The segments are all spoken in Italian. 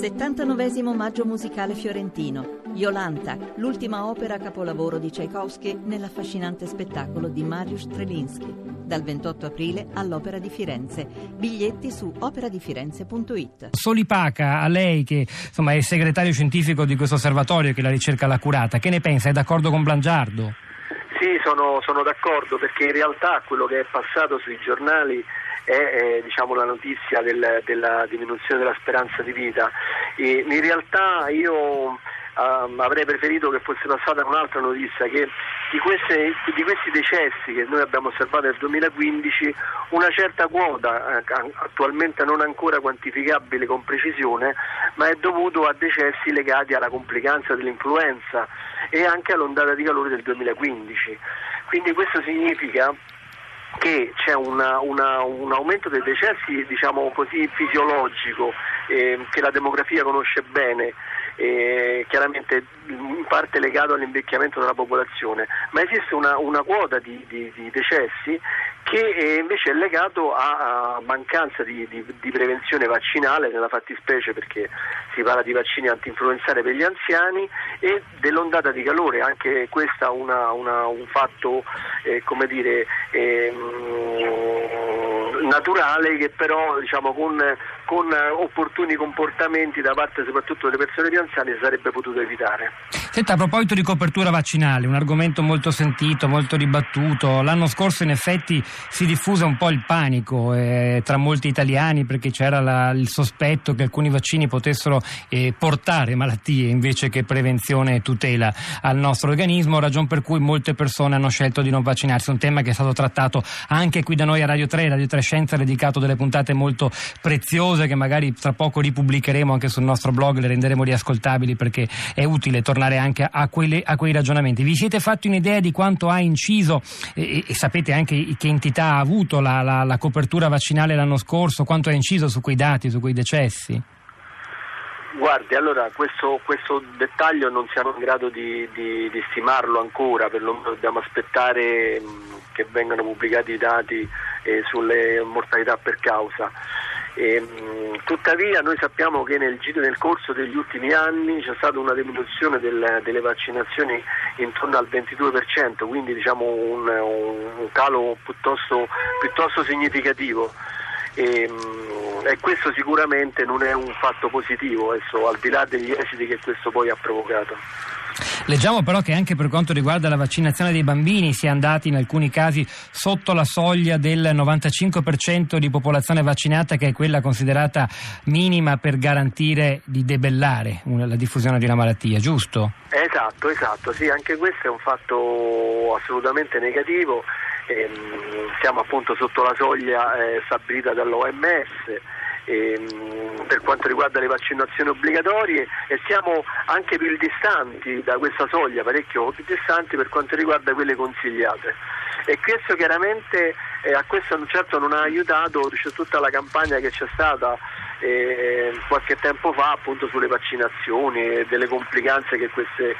79 maggio musicale fiorentino. Iolanta, l'ultima opera capolavoro di Tchaikovsky nell'affascinante spettacolo di Mariusz Strelinski. Dal 28 aprile all'Opera di Firenze. Biglietti su operadifirenze.it. Solipaca, a lei che insomma, è segretario scientifico di questo osservatorio che la ricerca l'ha curata, che ne pensa? È d'accordo con Blangiardo? Sì, sono, sono d'accordo perché in realtà quello che è passato sui giornali è eh, diciamo, la notizia del, della diminuzione della speranza di vita. E in realtà io Um, avrei preferito che fosse passata un'altra notizia che di, queste, di, questi decessi che noi abbiamo osservato nel 2015 una certa quota eh, attualmente non ancora quantificabile con precisione ma è dovuto a decessi legati alla complicanza dell'influenza e anche all'ondata di calore del 2015 quindi questo significa che c'è una, una, un aumento dei decessi diciamo così fisiologico eh, che la demografia conosce bene eh, chiaramente in parte legato all'invecchiamento della popolazione, ma esiste una, una quota di, di, di, decessi che eh, invece è legato a, mancanza di, di, prevenzione vaccinale, nella fattispecie perché si parla di vaccini antinfluenzali per gli anziani e dell'ondata di calore, anche questo è un fatto eh, come dire, ehm, naturale che però diciamo, con, con opportuni comportamenti da parte soprattutto delle persone più anziane si sarebbe potuto evitare. Senta, a proposito di copertura vaccinale, un argomento molto sentito, molto dibattuto, l'anno scorso in effetti si diffuse un po' il panico eh, tra molti italiani perché c'era la, il sospetto che alcuni vaccini potessero eh, portare malattie invece che prevenzione e tutela al nostro organismo, ragion per cui molte persone hanno scelto di non vaccinarsi, un tema che è stato trattato anche qui da noi a Radio 3, Radio 3 Scienza ha dedicato delle puntate molto preziose che magari tra poco ripubblicheremo anche sul nostro blog, le renderemo riascoltabili perché è utile tornare anche a, quelle, a quei ragionamenti. Vi siete fatti un'idea di quanto ha inciso e, e sapete anche che entità ha avuto la, la, la copertura vaccinale l'anno scorso, quanto ha inciso su quei dati, su quei decessi? Guardi, allora questo, questo, dettaglio non siamo in grado di, di, di stimarlo ancora, per lo dobbiamo aspettare che vengano pubblicati i dati eh, sulle mortalità per causa. E, mh, tuttavia noi sappiamo che nel, nel, corso degli ultimi anni c'è stata una diminuzione del, delle vaccinazioni intorno al 22%, quindi diciamo un, un calo piuttosto, piuttosto significativo. E, mh, e, questo sicuramente non è un fatto positivo, adesso, al di là degli esiti che questo poi ha provocato. Leggiamo però che anche per quanto riguarda la vaccinazione dei bambini si è andati in alcuni casi sotto la soglia del 95% di popolazione vaccinata che è quella considerata minima per garantire di debellare la diffusione di una malattia, giusto? Esatto, esatto, sì, anche questo è un fatto assolutamente negativo, ehm, siamo appunto sotto la soglia eh, stabilita dall'OMS ehm, per quanto riguarda le vaccinazioni obbligatorie e siamo anche più distanti da questa soglia, parecchio più distanti per quanto riguarda quelle consigliate. E questo chiaramente eh, a questo certo non ha aiutato tutta la campagna che c'è stata eh, qualche tempo fa appunto sulle vaccinazioni e delle complicanze che queste,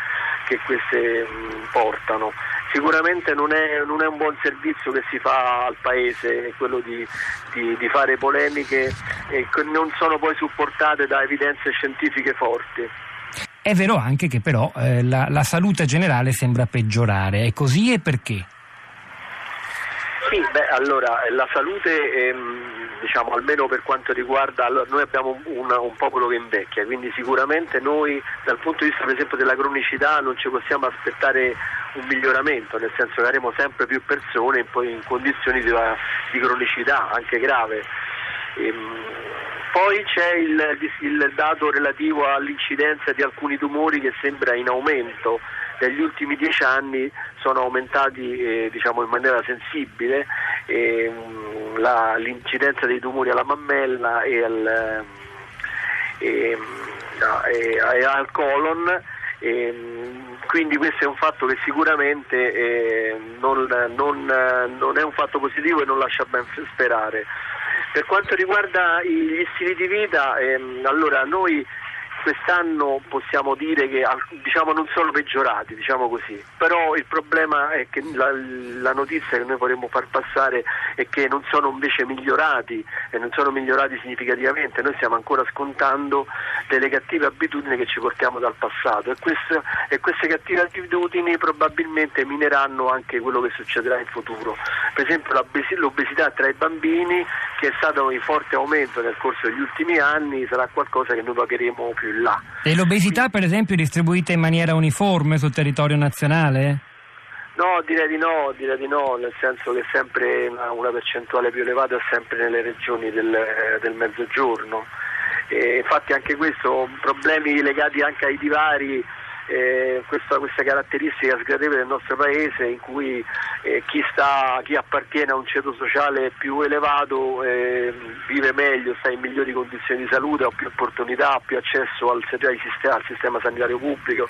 che queste mh, portano sicuramente non è, non è, un buon servizio che si fa al Paese quello di, di, di fare polemiche che non sono poi supportate da evidenze scientifiche forti. È vero anche che però eh, la, la, salute generale sembra peggiorare, è così e perché? Sì, beh, allora la salute ehm, diciamo, almeno per quanto riguarda, noi abbiamo un, un, popolo che invecchia, quindi sicuramente noi dal punto di vista per esempio della cronicità non ci possiamo aspettare un miglioramento, nel senso che avremo sempre più persone in condizioni di, di cronicità anche grave. Ehm, poi c'è il, il dato relativo all'incidenza di alcuni tumori che sembra in aumento negli ultimi dieci anni sono aumentati eh, diciamo, in maniera sensibile eh, la, l'incidenza dei tumori alla mammella e al, eh, e al colon. quindi questo è un fatto che sicuramente non, non, non, è un fatto positivo e non lascia ben sperare. Per quanto riguarda gli stili di vita, ehm, allora noi quest'anno possiamo dire che diciamo, non sono peggiorati, diciamo però il problema è che la, la, notizia che noi vorremmo far passare è che non sono invece migliorati e non sono migliorati significativamente, noi stiamo ancora scontando delle cattive abitudini che ci portiamo dal passato e, questo, e queste cattive abitudini probabilmente mineranno anche quello che succederà in futuro. Per esempio l'obesità tra i bambini che è stato in forte aumento nel corso degli ultimi anni sarà qualcosa che noi pagheremo più in là. E l'obesità per esempio è distribuita in maniera uniforme sul territorio nazionale? No, direi di no, direi di no, nel senso che sempre una, una percentuale più elevata è sempre nelle regioni del, del mezzogiorno. E infatti anche questo, problemi legati anche ai divari eh, questa, questa, caratteristica sgradevole del nostro paese in cui eh, chi, sta, chi, appartiene a un ceto sociale più elevato eh, vive meglio, sta in migliori condizioni di salute, ha più opportunità, ha più accesso al, al, sistema, al sistema sanitario pubblico